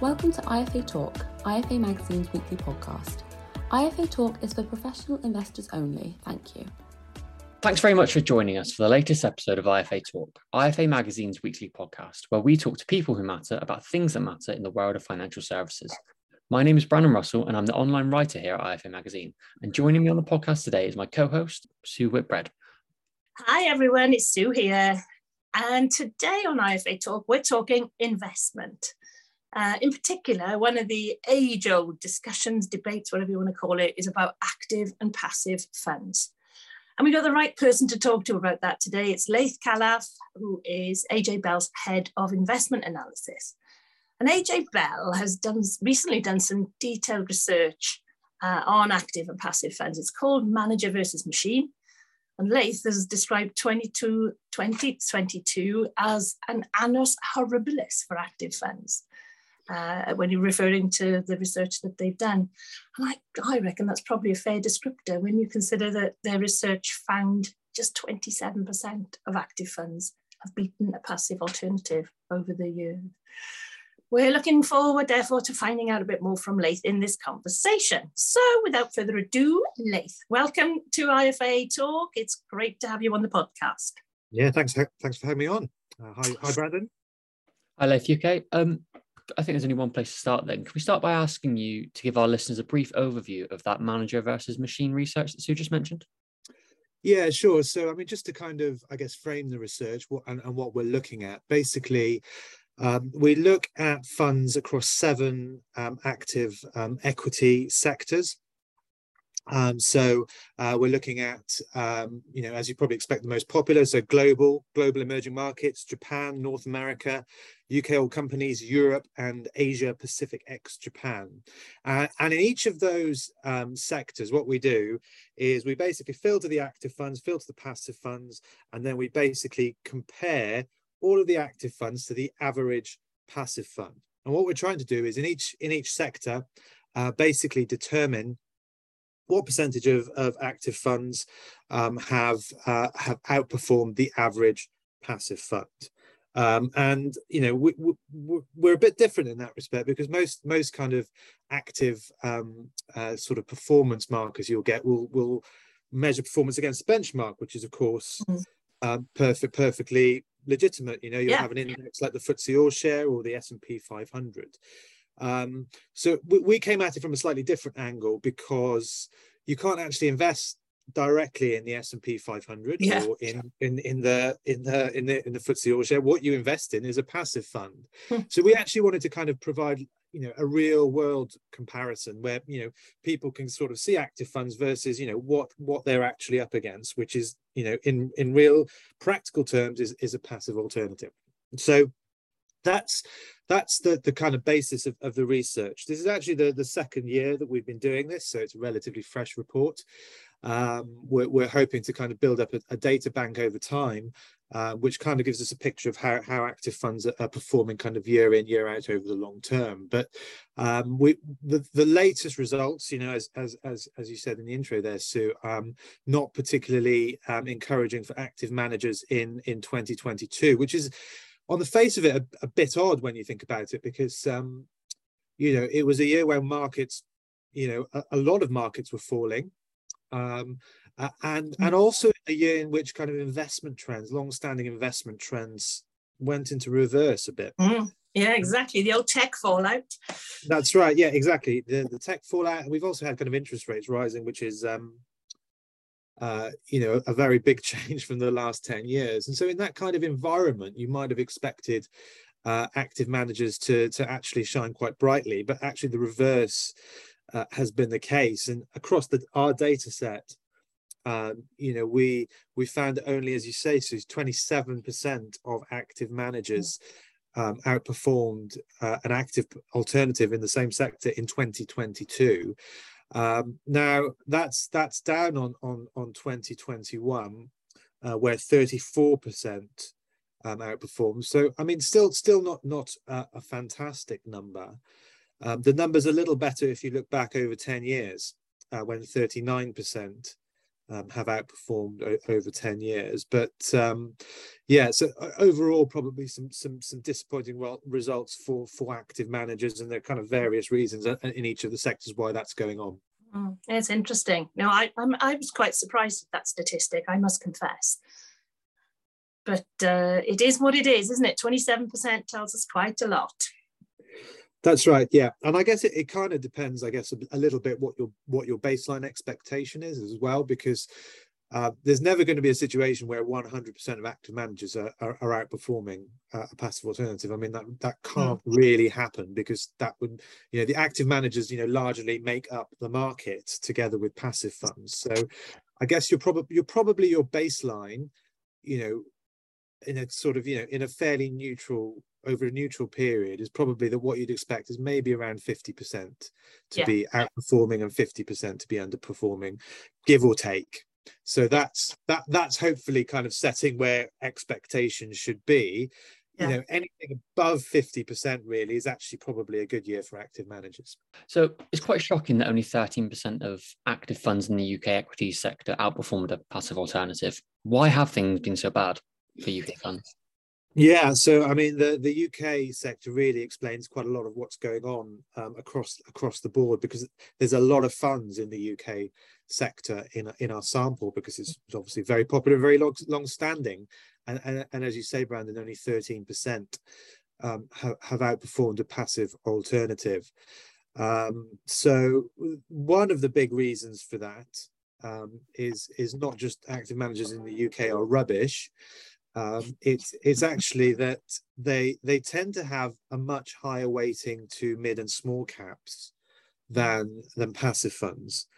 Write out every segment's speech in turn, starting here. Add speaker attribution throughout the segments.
Speaker 1: Welcome to IFA Talk, IFA Magazine's weekly podcast. IFA Talk is for professional investors only. Thank you.
Speaker 2: Thanks very much for joining us for the latest episode of IFA Talk, IFA Magazine's weekly podcast, where we talk to people who matter about things that matter in the world of financial services. My name is Brandon Russell, and I'm the online writer here at IFA Magazine. And joining me on the podcast today is my co host, Sue Whitbread.
Speaker 3: Hi, everyone, it's Sue here. And today on IFA Talk, we're talking investment. Uh, in particular, one of the age old discussions, debates, whatever you want to call it, is about active and passive funds. And we've got the right person to talk to about that today. It's Laith Khalaf, who is AJ Bell's head of investment analysis. And AJ Bell has done recently done some detailed research uh, on active and passive funds. It's called Manager versus Machine. And Laith has described 22, 2022 as an annus horribilis for active funds. Uh, when you're referring to the research that they've done. And I, I reckon that's probably a fair descriptor when you consider that their research found just 27% of active funds have beaten a passive alternative over the years. We're looking forward, therefore, to finding out a bit more from Laith in this conversation. So, without further ado, Laith, welcome to IFA Talk. It's great to have you on the podcast.
Speaker 4: Yeah, thanks. Thanks for having me on. Uh, hi, hi, Brandon.
Speaker 2: Hi, Laith. UK. Um, I think there's only one place to start. Then, can we start by asking you to give our listeners a brief overview of that manager versus machine research that Sue just mentioned?
Speaker 4: Yeah, sure. So, I mean, just to kind of, I guess, frame the research and, and what we're looking at, basically, um, we look at funds across seven um, active um, equity sectors. Um, so uh, we're looking at, um, you know, as you probably expect, the most popular, so global, global emerging markets, Japan, North America, UK All Companies, Europe, and Asia Pacific ex Japan. Uh, and in each of those um, sectors, what we do is we basically filter the active funds, filter the passive funds, and then we basically compare all of the active funds to the average passive fund. And what we're trying to do is in each in each sector, uh, basically determine what percentage of, of active funds um, have uh, have outperformed the average passive fund. Um, and you know we, we, we're a bit different in that respect because most most kind of active um, uh, sort of performance markers you'll get will will measure performance against the benchmark, which is of course uh, perfect perfectly legitimate. You know, you'll yeah. have an index like the FTSE All Share or the S&P 500. Um, so we, we came at it from a slightly different angle because you can't actually invest directly in the S&P 500 yeah. or in, in in the in the in the in the FTSE All Share. What you invest in is a passive fund. Hmm. so we actually wanted to kind of provide you know a real world comparison where you know people can sort of see active funds versus you know what what they're actually up against which is you know in in real practical terms is is a passive alternative so that's that's the the kind of basis of, of the research. This is actually the the second year that we've been doing this so it's a relatively fresh report. Um, we're, we're hoping to kind of build up a, a data bank over time uh, which kind of gives us a picture of how, how active funds are, are, performing kind of year in year out over the long term. But um, we the, the latest results you know as, as as as you said in the intro there sue um, not particularly um, encouraging for active managers in in 2022 which is on the face of it a, a bit odd when you think about it because um, you know it was a year when markets you know a, a lot of markets were falling um, uh, and and mm. also a year in which kind of investment trends, long-standing investment trends, went into reverse a bit.
Speaker 3: Mm. Yeah, exactly. The old tech fallout.
Speaker 4: That's right. Yeah, exactly. The the tech fallout. We've also had kind of interest rates rising, which is um, uh, you know, a very big change from the last 10 years. And so in that kind of environment, you might have expected uh, active managers to, to actually shine quite brightly, but actually the reverse uh, has been the case. And across the, our data set, um, you know, we we found only, as you say, so 27% of active managers um, outperformed uh, an active alternative in the same sector in 2022. Um, now that's that's down on on on 2021, uh, where 34% um, outperformed. So I mean, still still not not a, fantastic number. Um, the number's a little better if you look back over 10 years, uh, when 39% um, have outperformed over 10 years. But um, yeah, so overall, probably some some some disappointing results for for active managers, and there are kind of various reasons in each of the sectors why that's going on.
Speaker 3: Mm, it's interesting. No, I I'm, I was quite surprised at that statistic. I must confess. But uh, it is what it is, isn't it? 27% tells us quite a lot.
Speaker 4: That's right. Yeah, and I guess it, it kind of depends. I guess a, a, little bit what your what your baseline expectation is as well, because uh, there's never going to be a situation where 100% of active managers are, are, are outperforming uh, a passive alternative. I mean that that can't mm. really happen because that would you know the active managers you know largely make up the market together with passive funds. So I guess you're probably you're probably your baseline, you know, in a sort of you know in a fairly neutral over a neutral period is probably that what you'd expect is maybe around 50% to yeah. be outperforming and 50% to be underperforming give or take. So that's that that's hopefully kind of setting where expectations should be. Yeah. you know anything above 50% really is actually probably a good year for active managers.
Speaker 2: So it's quite shocking that only 13% of active funds in the uk equity sector outperformed a passive alternative. Why have things been so bad for uk funds
Speaker 4: yeah, so I mean, the the UK sector really explains quite a lot of what's going on um, across across the board because there's a lot of funds in the UK sector in in our sample because it's obviously very popular, very long long standing, and and, and as you say, Brandon, only thirteen percent um, have, have outperformed a passive alternative. Um, so one of the big reasons for that um, is is not just active managers in the UK are rubbish, um, it's it's actually that they they tend to have a much higher weighting to mid and small caps than than passive funds.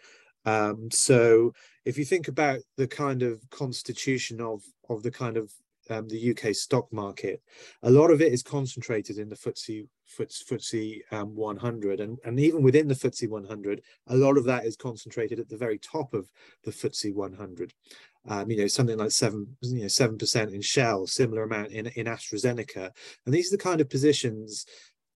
Speaker 4: Um, so if you think about the kind of constitution of of the kind of um, the UK stock market, a lot of it is concentrated in the FTSE FTSE, um, 100, and, and even within the FTSE 100, a lot of that is concentrated at the very top of the FTSE 100 um, you know, something like seven, you know, seven percent in Shell, similar amount in in AstraZeneca, and these are the kind of positions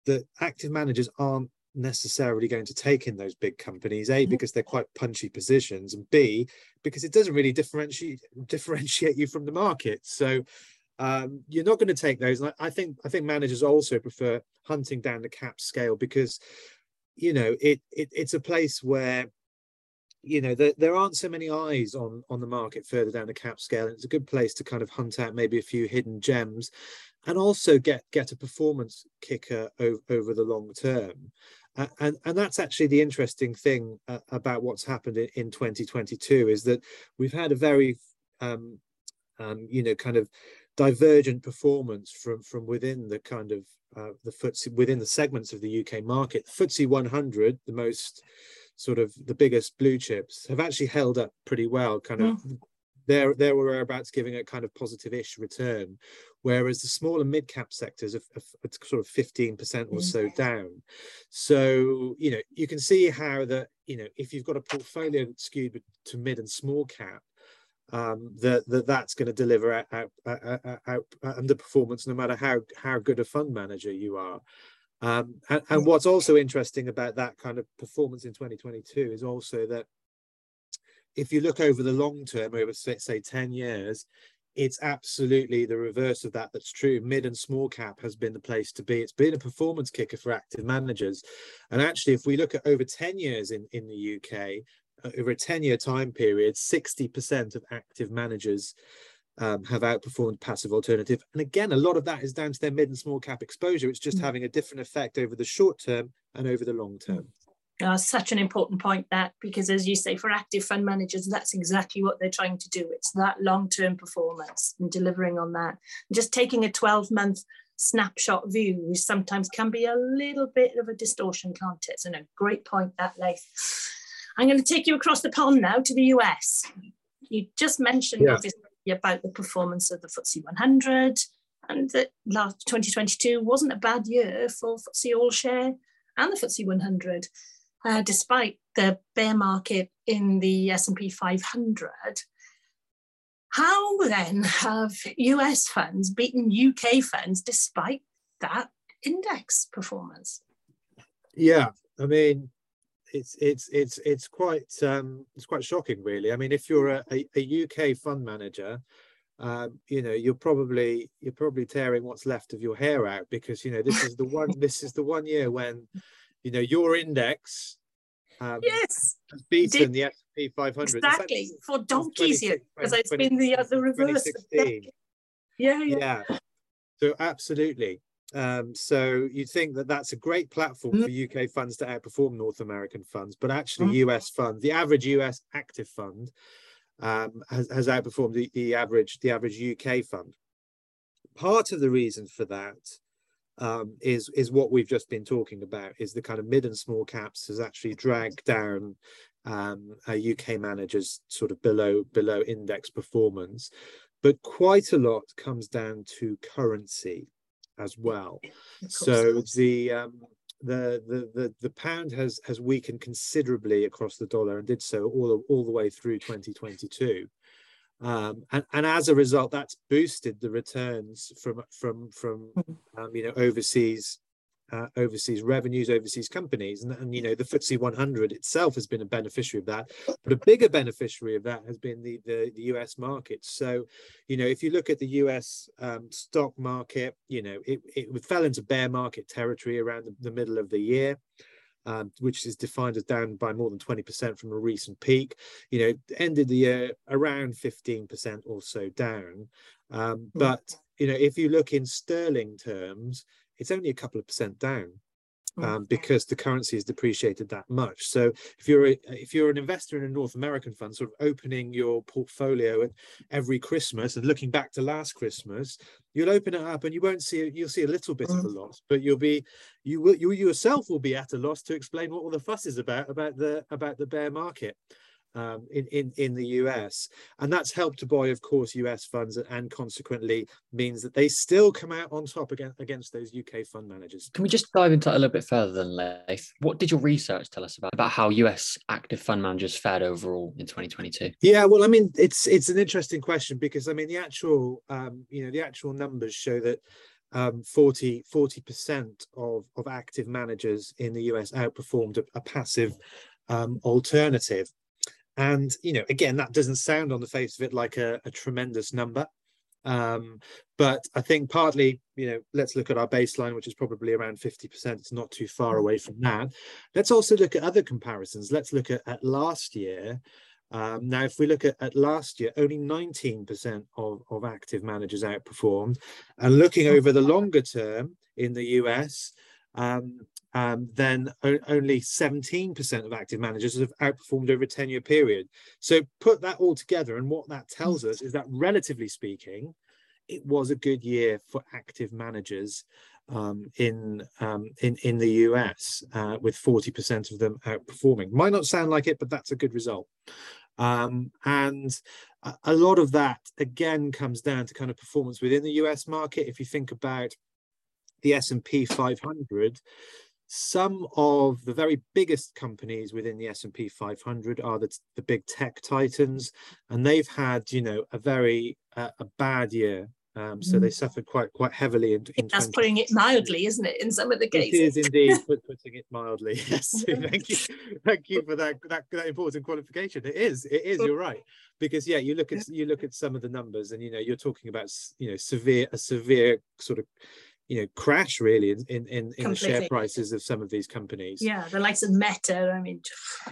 Speaker 4: that active managers aren't necessarily going to take in those big companies a mm-hmm. because they're quite punchy positions and b because it doesn't really differentiate differentiate you from the market. So um, you're not going to take those. And I, I think i think managers also prefer hunting down the cap scale because you know it, it it's a place where you know there, there aren't so many eyes on on the market further down the cap scale and it's a good place to kind of hunt out maybe a few hidden gems and also get get a performance kicker over, over the long term uh, and and that's actually the interesting thing uh, about what's happened in, in 2022 is that we've had a very um, um, you know kind of divergent performance from from within the kind of uh, the FTSE within the segments of the UK market. FTSE 100, the most sort of the biggest blue chips have actually held up pretty well kind of mm. there there were whereabouts giving a kind of positive-ish return whereas the small and mid-cap sectors are, are, sort of 15% or so down. So you know you can see how that you know if you've got a portfolio skewed to mid and small cap um, that, that that's going to deliver out, out, out, out, underperformance no matter how how good a fund manager you are um, and, and, what's also interesting about that kind of performance in 2022 is also that if you look over the long term, over say 10 years, it's absolutely the reverse of that that's true. Mid and small cap has been the place to be. It's been a performance kicker for active managers. And actually, if we look at over 10 years in, in the UK, uh, over a 10 year time period, 60% of active managers um, have outperformed passive alternative. And again, a lot of that is down to their mid and small cap exposure. It's just mm. having a different effect over the short term and over the long term.
Speaker 3: Oh, such an important point that because as you say for active fund managers that's exactly what they're trying to do it's that long-term performance and delivering on that and just taking a 12 month snapshot view which sometimes can be a little bit of a distortion can't it so no great point that Laith I'm going to take you across the pond now to the US you just mentioned yeah. obviously about the performance of the FTSE 100 and that last 2022 wasn't a bad year for FTSE All Share and the FTSE 100, uh, despite the bear market in the S&P 500. How then have US funds beaten UK funds despite that index performance?
Speaker 4: Yeah, I mean, it's it's it's it's quite um, it's quite shocking, really. I mean, if you're a, a, a UK fund manager, um, you know you're probably you're probably tearing what's left of your hair out because you know this is the one this is the one year when you know your index
Speaker 3: um, yes.
Speaker 4: has beaten Did, the S&P 500
Speaker 3: exactly. For donkeys here because it's been the other reverse. yeah, yeah.
Speaker 4: Yeah. So absolutely um, so you'd think that that's a great platform mm. for UK funds to outperform North American funds, but actually mm. US funds, the average US active fund um, has, has, outperformed the, the, average the average UK fund. Part of the reason for that um, is is what we've just been talking about. Is the kind of mid and small caps has actually dragged down um, UK managers sort of below below index performance, but quite a lot comes down to currency as well. So the um, the, the the the pound has has weakened considerably across the dollar and did so all all the way through 2022. Um, and, and as a result, that's boosted the returns from from from mm-hmm. um, you know overseas uh, overseas revenues, overseas companies, and, and you know the FTSE 100 itself has been a beneficiary of that. But a bigger beneficiary of that has been the the, the US market. So, you know, if you look at the US um, stock market, you know, it, it fell into bear market territory around the, the middle of the year. Um, which is defined as down by more than 20% from a recent peak. You know, ended the year around 15% or so down. Um, hmm. but, you know, if you look in sterling terms, it's only a couple of percent down hmm. um, because the currency has depreciated that much. So if you're a, if you're an investor in a North American fund, sort of opening your portfolio at every Christmas and looking back to last Christmas, you'll open it up and you won't see you'll see a little bit of a hmm. loss, but you'll be you will you yourself will be at a loss to explain what all the fuss is about about the about the bear market um, in, in, in the US. And that's helped to buoy, of course, US funds and consequently means that they still come out on top against, against those UK fund managers.
Speaker 2: Can we just dive into that a little bit further than Laith? What did your research tell us about, about how US active fund managers fared overall in 2022?
Speaker 4: Yeah, well, I mean, it's it's an interesting question because I mean the actual um, you know the actual numbers show that um, 40 percent of of active managers in the US outperformed a, a passive um, alternative. And, you know, again, that doesn't sound on the face of it like a, a tremendous number. Um, but I think partly, you know, let's look at our baseline, which is probably around 50%. It's not too far away from that. Let's also look at other comparisons. Let's look at, at last year. Um, now, if we look at, at last year, only 19% of, of active managers outperformed. And looking over the longer term in the US, um, um, then only 17% of active managers have outperformed over a 10 year period. So put that all together, and what that tells us is that relatively speaking, it was a good year for active managers um, in, um, in in the US, uh, with 40% of them outperforming. Might not sound like it, but that's a good result. Um, and a lot of that again comes down to kind of performance within the US market. If you think about the S&P 500, some of the very biggest companies within the S&P 500 are the, the big tech titans, and they've had, you know, a very uh, a bad year. Um, so they mm. suffered quite quite heavily in, in
Speaker 3: That's 20... putting it mildly, isn't it? In some of the cases,
Speaker 4: it is indeed putting it mildly. Yes, thank you, thank you for that, that that important qualification. It is, it is. You're right, because yeah, you look at you look at some of the numbers, and you know you're talking about you know severe a severe sort of you know crash really in in, in, in the share prices of some of these companies.
Speaker 3: Yeah the likes of meta i mean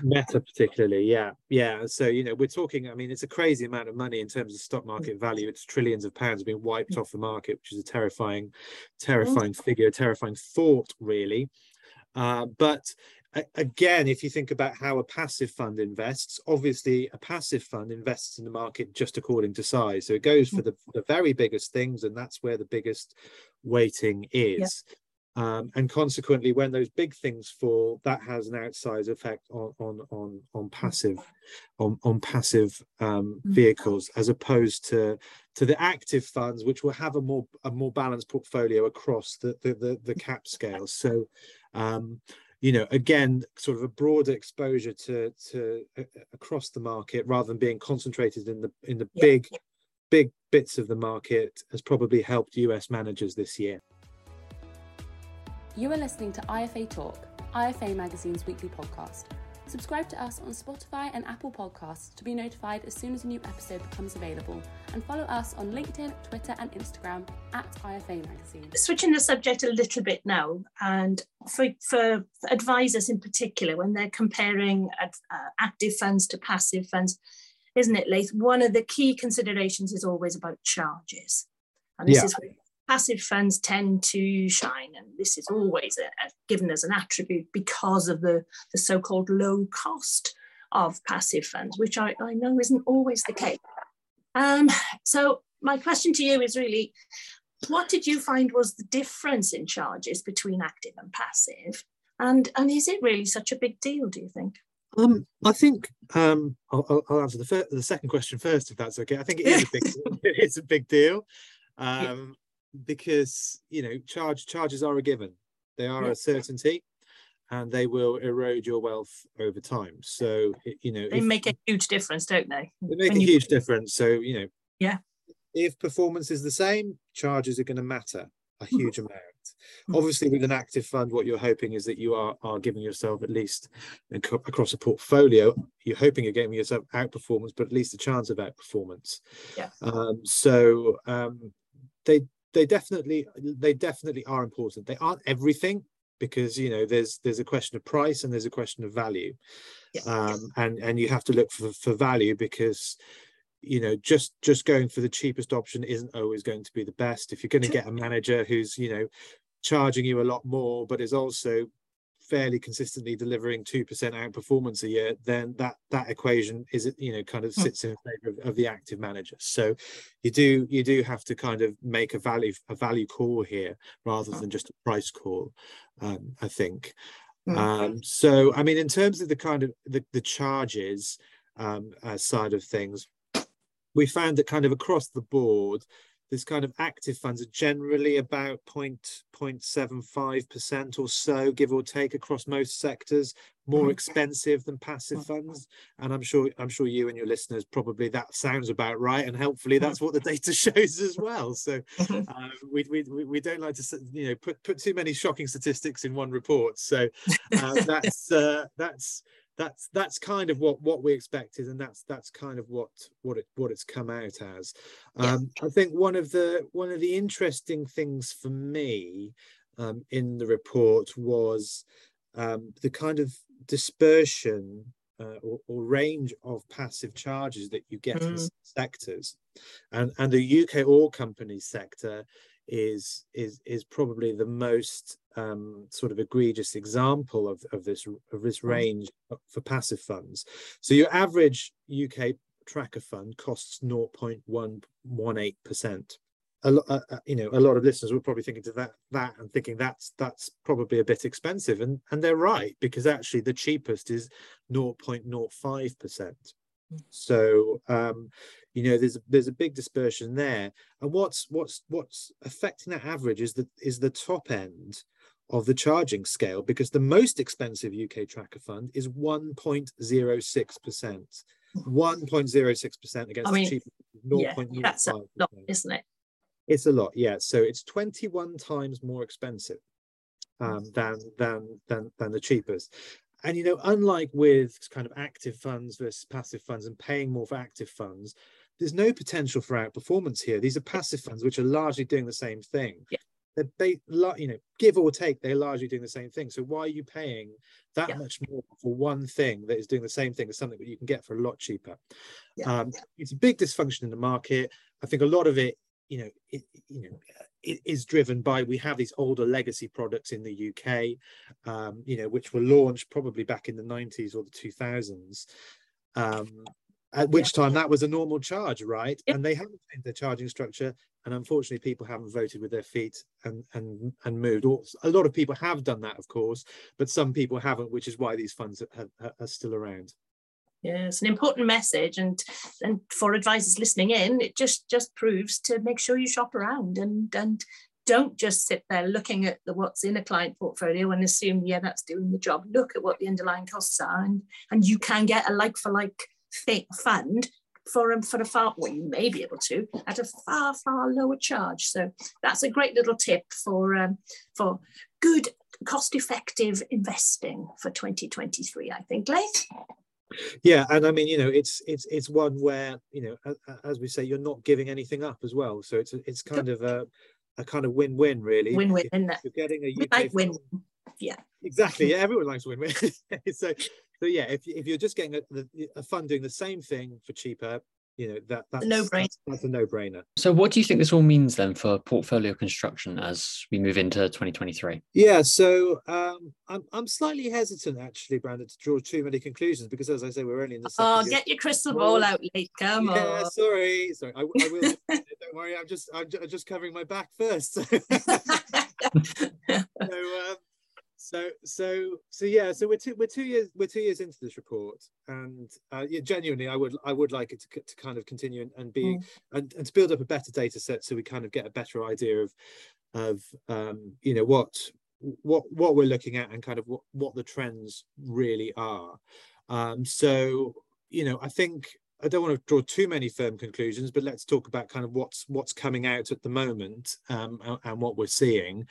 Speaker 4: meta particularly yeah yeah. So you know we're talking i mean it's a crazy amount of money in terms of stock market value. It's trillions of pounds being wiped off the market which is a terrifying terrifying figure terrifying thought really. Uh, but again, if you think about how a passive fund invests, obviously a passive fund invests in the market just according to size. So it goes for the, the very biggest things, and that's where the biggest weighting is. Yeah. Um, and consequently, when those big things fall, that has an outsized effect on on on, on passive on, on passive um, mm. vehicles, as opposed to to the active funds, which will have a more a more balanced portfolio across the the, the, the cap scale. So um, you know again sort of a broader exposure to to uh, across the market rather than being concentrated in the in the yeah. big big bits of the market has probably helped US managers this year.
Speaker 1: You are listening to IFA Talk, IFA Magazine's weekly podcast. Subscribe to us on Spotify and Apple Podcasts to be notified as soon as a new episode becomes available. And follow us on LinkedIn, Twitter, and Instagram at IFA Magazine.
Speaker 3: Switching the subject a little bit now, and for, for advisors in particular, when they're comparing uh, active funds to passive funds, isn't it, Laith? One of the key considerations is always about charges. And this yeah. is where passive funds tend to shine. And this is always a, a, given as an attribute because of the, the so-called low cost of passive funds, which I, I know isn't always the case. Um, so my question to you is really, what did you find was the difference in charges between active and passive? And, and is it really such a big deal, do you think?
Speaker 4: Um, I think um, I'll, I'll answer the, the second question first, if that's okay. I think it is a big, it's a big deal. Um, because you know charge charges are a given they are yeah. a certainty and they will erode your wealth over time so you know
Speaker 3: they if, make a huge difference don't they
Speaker 4: they make when a you... huge difference so you know
Speaker 3: yeah
Speaker 4: if performance is the same charges are going to matter a mm-hmm. huge amount. Obviously with an active fund what you're hoping is that you are are giving yourself at least across a portfolio. You're hoping you're giving yourself outperformance but at least a chance of outperformance.
Speaker 3: Yeah.
Speaker 4: Um so um they they definitely they definitely are important. They aren't everything because you know there's there's a question of price and there's a question of value. Yeah. um, and and you have to look for, for value because you know just just going for the cheapest option isn't always going to be the best if you're going to get a manager who's you know charging you a lot more but is also fairly consistently delivering 2% outperformance a year, then that that equation is you know kind of hmm. sits in favor of, of, the active manager. So you do you do have to kind of make a value a value call here rather than just a price call, um, I think. Hmm. Um, so I mean, in terms of the kind of the, the charges um, uh, side of things, we found that kind of across the board, this kind of active funds are generally about 0.75% or so, give or take, across most sectors, more mm-hmm. expensive than passive mm-hmm. funds. And I'm sure I'm sure you and your listeners probably that sounds about right. And hopefully that's what the data shows as well. So mm-hmm. uh, we, we, we don't like to you know put, put too many shocking statistics in one report. So uh, that's uh, that's that's that's kind of what what we expected and that's that's kind of what what it what it's come out as. Um, i think one of the one of the interesting things for me um, in the report was um, the kind of dispersion uh, or, or, range of passive charges that you get mm. in sectors. And and the uk All Company sector is is is probably the most um, sort of egregious example of, of this of this range for passive funds. So your average UK tracker fund costs 0.118 percent. A lot, uh, uh, you know, a lot of listeners will probably thinking to that that and thinking that's that's probably a bit expensive, and and they're right because actually the cheapest is 0.05 percent. So um, you know there's there's a big dispersion there and what's what's what's affecting that average is the is the top end of the charging scale because the most expensive UK tracker fund is 1.06%. 1.06% against I mean, the cheap 0.05%. Yeah, that's a
Speaker 3: lot, isn't it?
Speaker 4: It's a lot, yeah. So it's 21 times more expensive um, than, than, than, than the cheapest. And, you know, unlike with kind of active funds versus passive funds and paying more for active funds, there's no potential for outperformance here. These are passive funds, which are largely doing the same thing.
Speaker 3: Yeah
Speaker 4: they, they you know give or take they're largely doing the same thing so why are you paying that yeah. much more for one thing that is doing the same thing as something that you can get for a lot cheaper yeah. um, it's a big dysfunction in the market i think a lot of it you know it, you know is driven by we have these older legacy products in the uk um, you know which were launched probably back in the 90s or the 2000s um, at which time that was a normal charge, right? Yep. And they haven't changed their charging structure, and unfortunately, people haven't voted with their feet and and and moved. A lot of people have done that, of course, but some people haven't, which is why these funds are, are, are still around.
Speaker 3: Yeah, it's an important message, and and for advisors listening in, it just just proves to make sure you shop around and and don't just sit there looking at the what's in a client portfolio and assume yeah that's doing the job. Look at what the underlying costs are, and and you can get a like for like fund for um, for a far well you may be able to at a far far lower charge so that's a great little tip for um, for good cost effective investing for 2023, I think, Laith.
Speaker 4: Yeah, and I mean, you know, it's it's it's one where you know, as we say, you're not giving anything up as well. So it's it's kind of a a kind of win-win, really.
Speaker 3: Win-win, isn't?
Speaker 4: You're getting a UK
Speaker 3: like win. Yeah.
Speaker 4: Exactly. Yeah, everyone likes win-win. so, so yeah, if if you're just getting a, a fund doing the same thing for cheaper, you know that that's
Speaker 3: no brainer.
Speaker 4: That's, that's, a no-brainer.
Speaker 2: So, what do you think this all means then for portfolio construction as we move into 2023?
Speaker 4: Yeah, so um, I'm I'm slightly hesitant actually, Brandon, to draw too many conclusions because, as I say, we're only in the.
Speaker 3: Oh, get your crystal ball out, Lee. Come
Speaker 4: yeah,
Speaker 3: on.
Speaker 4: sorry, sorry. I, I will. don't worry. I'm just I'm just covering my back first. so, um, so so so yeah so we're two we're two years we're two years into this report and uh, yeah, genuinely i would i would like it to, to kind of continue and, and be mm. and, and to build up a better data set so we kind of get a better idea of of um you know what what what we're looking at and kind of what what the trends really are um so you know i think I don't want to draw too many firm conclusions, but let's talk about kind of what's what's coming out at the moment um, and, and, what we're seeing.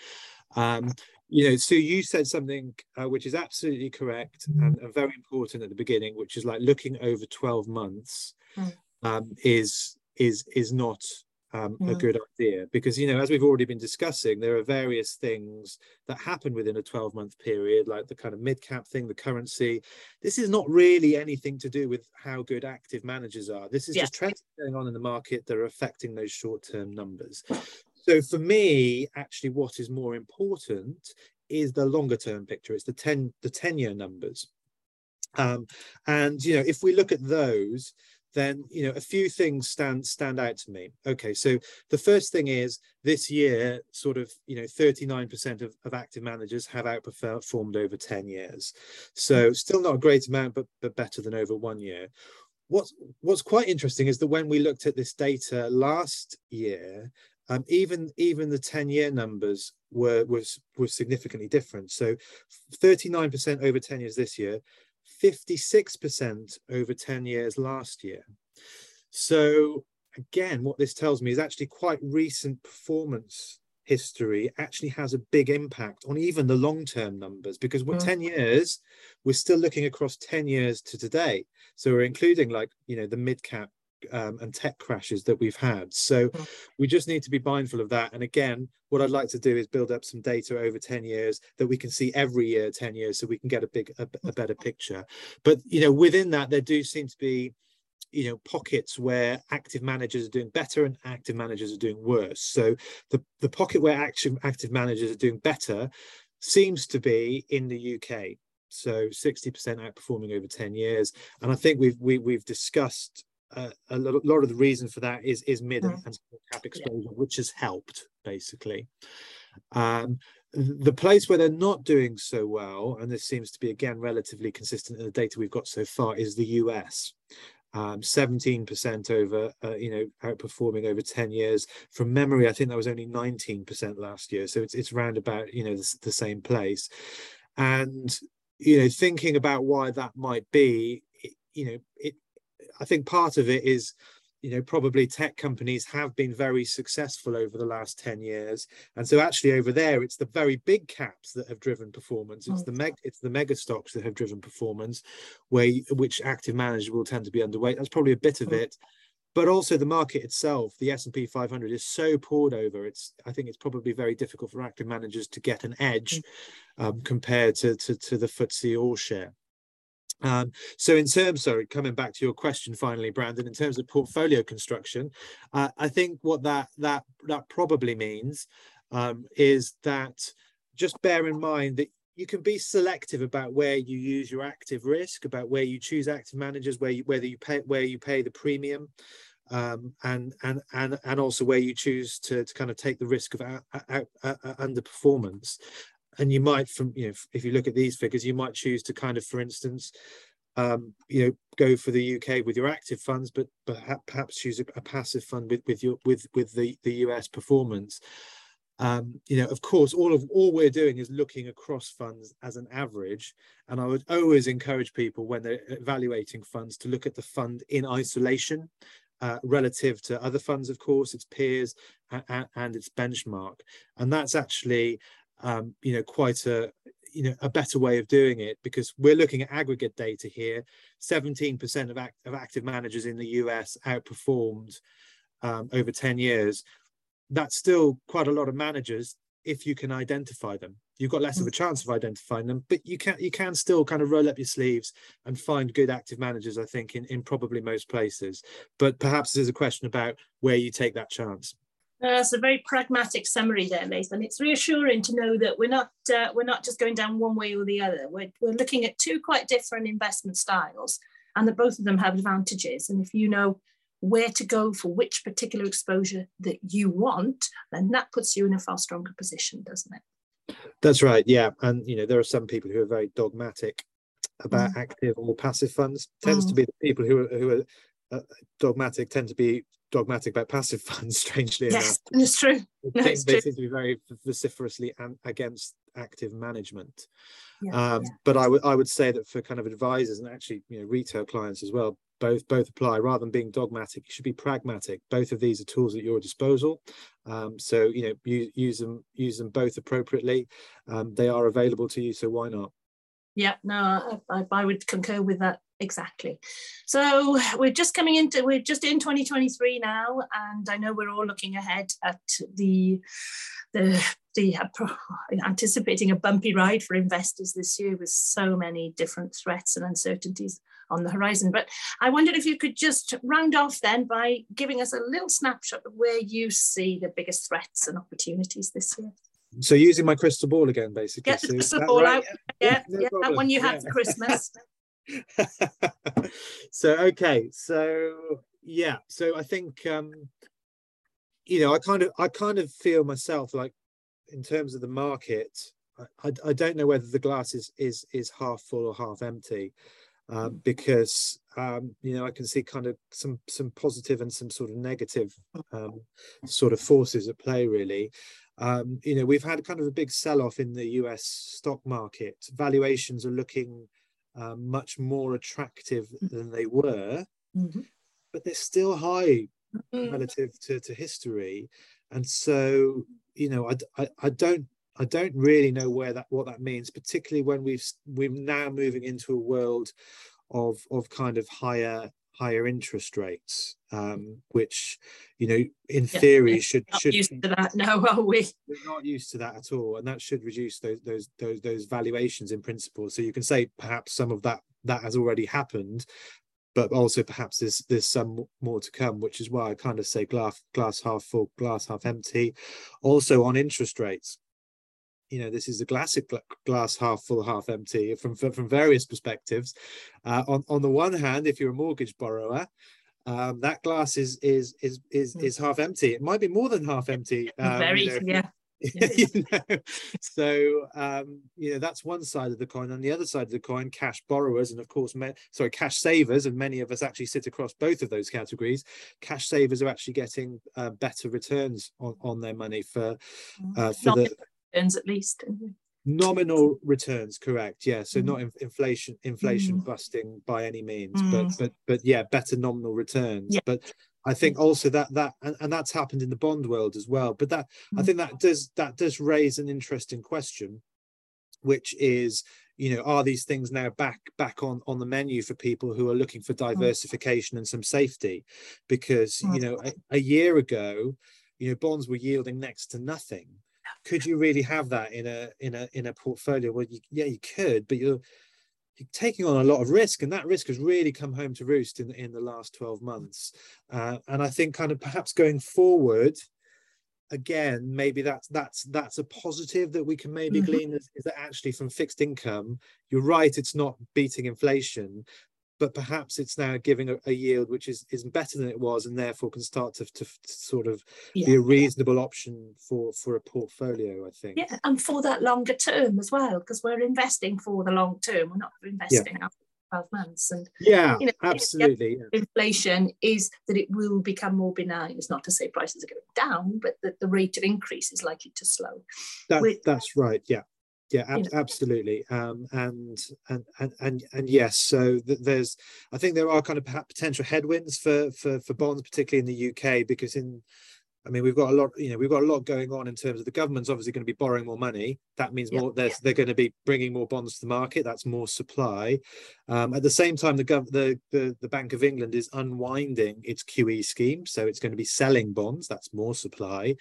Speaker 4: Um, you know, so you said something uh, which is absolutely correct and, and, very important at the beginning, which is like looking over 12 months mm. um, is is is not um, mm. a good idea because you know as we've already been discussing there are various things that happen within a 12 month period like the kind of mid cap thing the currency this is not really anything to do with how good active managers are this is yeah. just trends going on in the market that are affecting those short term numbers so for me, actually, what is more important is the longer term picture. It's the 10 the 10 year numbers. Um, and you know, if we look at those, then you know a few things stand stand out to me okay so the first thing is this year sort of you know 39% of, of active managers have outperformed over 10 years so still not a great amount but but better than over one year what's what's quite interesting is that when we looked at this data last year um, even even the 10 year numbers were was were significantly different. So 39% over 10 years this year 56% over 10 years last year. So again what this tells me is actually quite recent performance history actually has a big impact on even the long term numbers because we're mm. 10 years we're still looking across 10 years to today. So we're including like you know the mid cap um, and tech crashes that we've had. So hmm. we just need to be mindful of that. And again, what I'd like to do is build up some data over 10 years that we can see every year, 10 years, so we can get a big, a, a better picture. But, you know, within that, there do seem to be, you know, pockets where active managers are doing better and active managers are doing worse. So the, the pocket where active, active managers are doing better seems to be in the UK so 60% outperforming over 10 years and i think we've we, have we have discussed uh, a lot of the reason for that is is mid mm. and small cap exposure, yeah. which has helped basically. Um, the place where they're not doing so well, and this seems to be again relatively consistent in the data we've got so far, is the US. Um, 17% over, uh, you know, outperforming over 10 years. From memory, I think that was only 19% last year. So it's, it's round about, you know, the, the same place. And, you know, thinking about why that might be, it, you know, it, I think part of it is, you know, probably tech companies have been very successful over the last 10 years. And so actually over there, it's the very big caps that have driven performance. It's the meg it's the mega stocks that have driven performance, where which active managers will tend to be underweight. That's probably a bit of mm. it. But also the market itself, the S&P 500 is so pored over. It's I think it's probably very difficult for active managers to get an edge mm. um, compared to, to, to the FTSE All Share. Um, so in terms, sorry, coming back to your question finally, Brandon, in terms of portfolio construction, uh, I think what that that that probably means um, is that just bear in mind that you can be selective about where you use your active risk, about where you choose active managers, where you whether you pay where you pay the premium. Um, and and and and also where you choose to, to kind of take the risk of out, out, out, underperformance and you might from you know if you look at these figures you might choose to kind of for instance um, you know go for the UK with your active funds but perhaps choose a, a passive fund with with your with with the the US performance um, you know of course all of all we're doing is looking across funds as an average and I would always encourage people when they're evaluating funds to look at the fund in isolation uh, relative to other funds, of course, its peers and, and, its benchmark. And that's actually um, you know, quite a you know a better way of doing it because we're looking at aggregate data here. 17% of, act, of active managers in the US outperformed um, over 10 years. That's still quite a lot of managers if you can identify them. You've got less of a chance of identifying them, but you can you can still kind of roll up your sleeves and find good active managers, I think, in, in probably most places. But perhaps there's a question about where you take that chance.
Speaker 3: That's a very pragmatic summary there, Nathan. It's reassuring to know that we're not uh, we're not just going down one way or the other. We're, we're looking at two quite different investment styles, and that both of them have advantages. And if you know where to go for which particular exposure that you want, then that puts you in a far stronger position, doesn't it?
Speaker 4: That's right. Yeah, and you know there are some people who are very dogmatic about mm. active or passive funds. Tends mm. to be the people who are, who are uh, dogmatic tend to be dogmatic about passive funds, strangely
Speaker 3: yes, enough. It's true.
Speaker 4: No, they, they seem to be very vociferously an, against active management. Yeah, um, yeah. But I would I would say that for kind of advisors and actually you know retail clients as well, both both apply. Rather than being dogmatic, you should be pragmatic. Both of these are tools at your disposal. Um, so you know use, use them use them both appropriately. Um, they are available to you, so why not?
Speaker 3: Yeah, no, I, I would concur with that exactly. So we're just coming into, we're just in 2023 now, and I know we're all looking ahead at the, the, the uh, anticipating a bumpy ride for investors this year with so many different threats and uncertainties on the horizon. But I wondered if you could just round off then by giving us a little snapshot of where you see the biggest threats and opportunities this year.
Speaker 4: So using my crystal ball again, basically.
Speaker 3: Get the crystal ball right? out. Yeah, yeah, that one you had yeah. for Christmas.
Speaker 4: so okay, so yeah, so I think um, you know, I kind of I kind of feel myself like in terms of the market, I, I, don't know whether the glass is is is half full or half empty. Um, because um, you know I can see kind of some some positive and some sort of negative um, sort of forces at play really. Um, you know we've had kind of a big sell-off in the U.S. stock market. Valuations are looking uh, much more attractive mm. than they were, mm-hmm. but they're still high mm-hmm. relative to, to history. And so, you know, I, I, I don't I don't really know where that what that means, particularly when we've we're now moving into a world of of kind of higher higher interest rates, um, which you know in yeah, theory should
Speaker 3: not
Speaker 4: should
Speaker 3: used to that now, are we?
Speaker 4: We're not used to that at all, and that should reduce those those those those valuations in principle. So you can say perhaps some of that that has already happened, but also perhaps there's there's some more to come, which is why I kind of say glass glass half full, glass half empty. Also on interest rates, you know this is a classic glass half full half empty from from various perspectives uh, on on the one hand if you're a mortgage borrower um, that glass is is is is hmm. is half empty it might be more than half empty
Speaker 3: um, very you know, yeah
Speaker 4: you know? so um, you know that's one side of the coin on the other side of the coin cash borrowers and of course sorry cash savers and many of us actually sit across both of those categories cash savers are actually getting uh, better returns on, on their money for mm. uh, for the
Speaker 3: returns at least.
Speaker 4: Nominal returns, correct? Yeah, so mm. not in, inflation inflation mm. busting by any means, mm. but but but yeah, better nominal returns. Yeah. But I think also that that and, and that's happened in the bond world as well. But that I mm. think that does that does raise an interesting question, which is you know are these things now back back on on the menu for people who are looking for mm. diversification and some safety because you know a, a year ago you know bonds were yielding next to nothing could you really have that in a in a in a portfolio well you, yeah you could but you're you're taking on a lot of risk and that risk has really come home to roost in, in the last 12 months uh, and i think kind of perhaps going forward again maybe that's that's that's a positive that we can maybe mm-hmm. glean is, is, that actually from fixed income you're right it's not beating inflation but perhaps it's now giving a, a, yield which is is better than it was and therefore can start to, to, to sort of yeah. be a reasonable option for for a portfolio i think.
Speaker 3: Yeah and for that longer term as well because we're investing for the long term we're not investing yeah. 12 months. And
Speaker 4: yeah you know, absolutely
Speaker 3: inflation is that it will become more benign. It's not to say prices are going down but that the rate of increase is likely to slow.
Speaker 4: That, that's right yeah yeah ab- absolutely um, and, and and and and yes so th- there's i think there are kind of potential headwinds for for for bonds particularly in the uk because in I mean, we've got a lot, you know, we've got a lot going on in terms of the government's obviously going to be borrowing more money. That means more. They're, they're going to be bringing more bonds to the market. That's more supply. Um, at the same time, the, gov- the the the Bank of England is unwinding its QE scheme, so it's going to be selling bonds. That's more supply.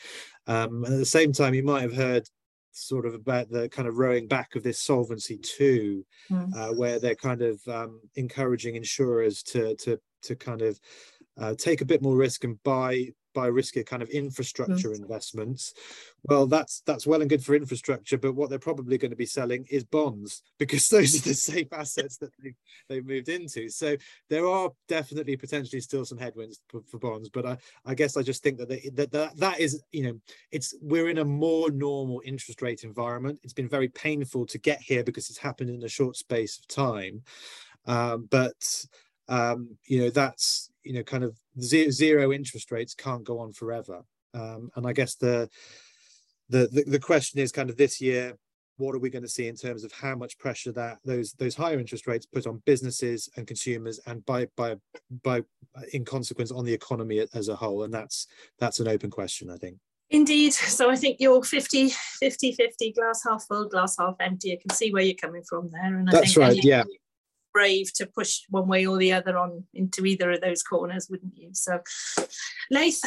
Speaker 4: Um, and at the same time, you might have heard sort of about the kind of rowing back of this solvency two, mm. uh, where they're kind of um, encouraging insurers to to to kind of uh, take a bit more risk and buy buy riskier kind of infrastructure mm. investments. Well that's that's well and good for infrastructure but what they're probably going to be selling is bonds because those are the safe assets that they, they moved into. So there are definitely potentially still some headwinds for, for bonds but I, I guess i just think that, they, that that that is you know it's we're in a more normal interest rate environment. It's been very painful to get here because it's happened in a short space of time. Um, but um, you know that's you know kind of zero interest rates can't go on forever. Um, and i guess the, the the the question is kind of this year what are we going to see in terms of how much pressure that those those higher interest rates put on businesses and consumers and by by by in consequence on the economy as a whole? And that's that's an open question i think.
Speaker 3: Indeed. So i think you're 50 50 50 glass half full glass half empty i can see where you're coming from there.
Speaker 4: And I that's right yeah
Speaker 3: brave to push one way or the other on into either of those corners, wouldn't you? So, Laith,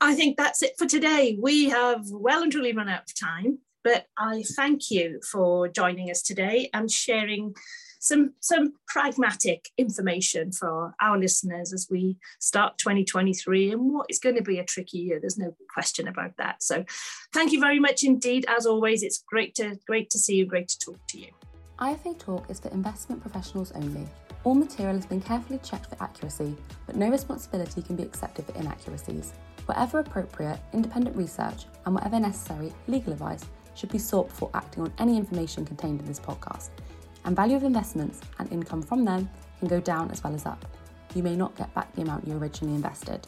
Speaker 3: I think that's it for today. We have well and truly run out of time, but I thank you for joining us today and sharing some some pragmatic information for our listeners as we start 2023 and what is going to be a tricky year there's no question about that so thank you very much indeed as always it's great to great to see you great to talk to you
Speaker 1: IFA Talk is for investment professionals only. All material has been carefully checked for accuracy, but no responsibility can be accepted for inaccuracies. Wherever appropriate, independent research and whatever necessary, legal advice should be sought before acting on any information contained in this podcast. And value of investments and income from them can go down as well as up. You may not get back the amount you originally invested.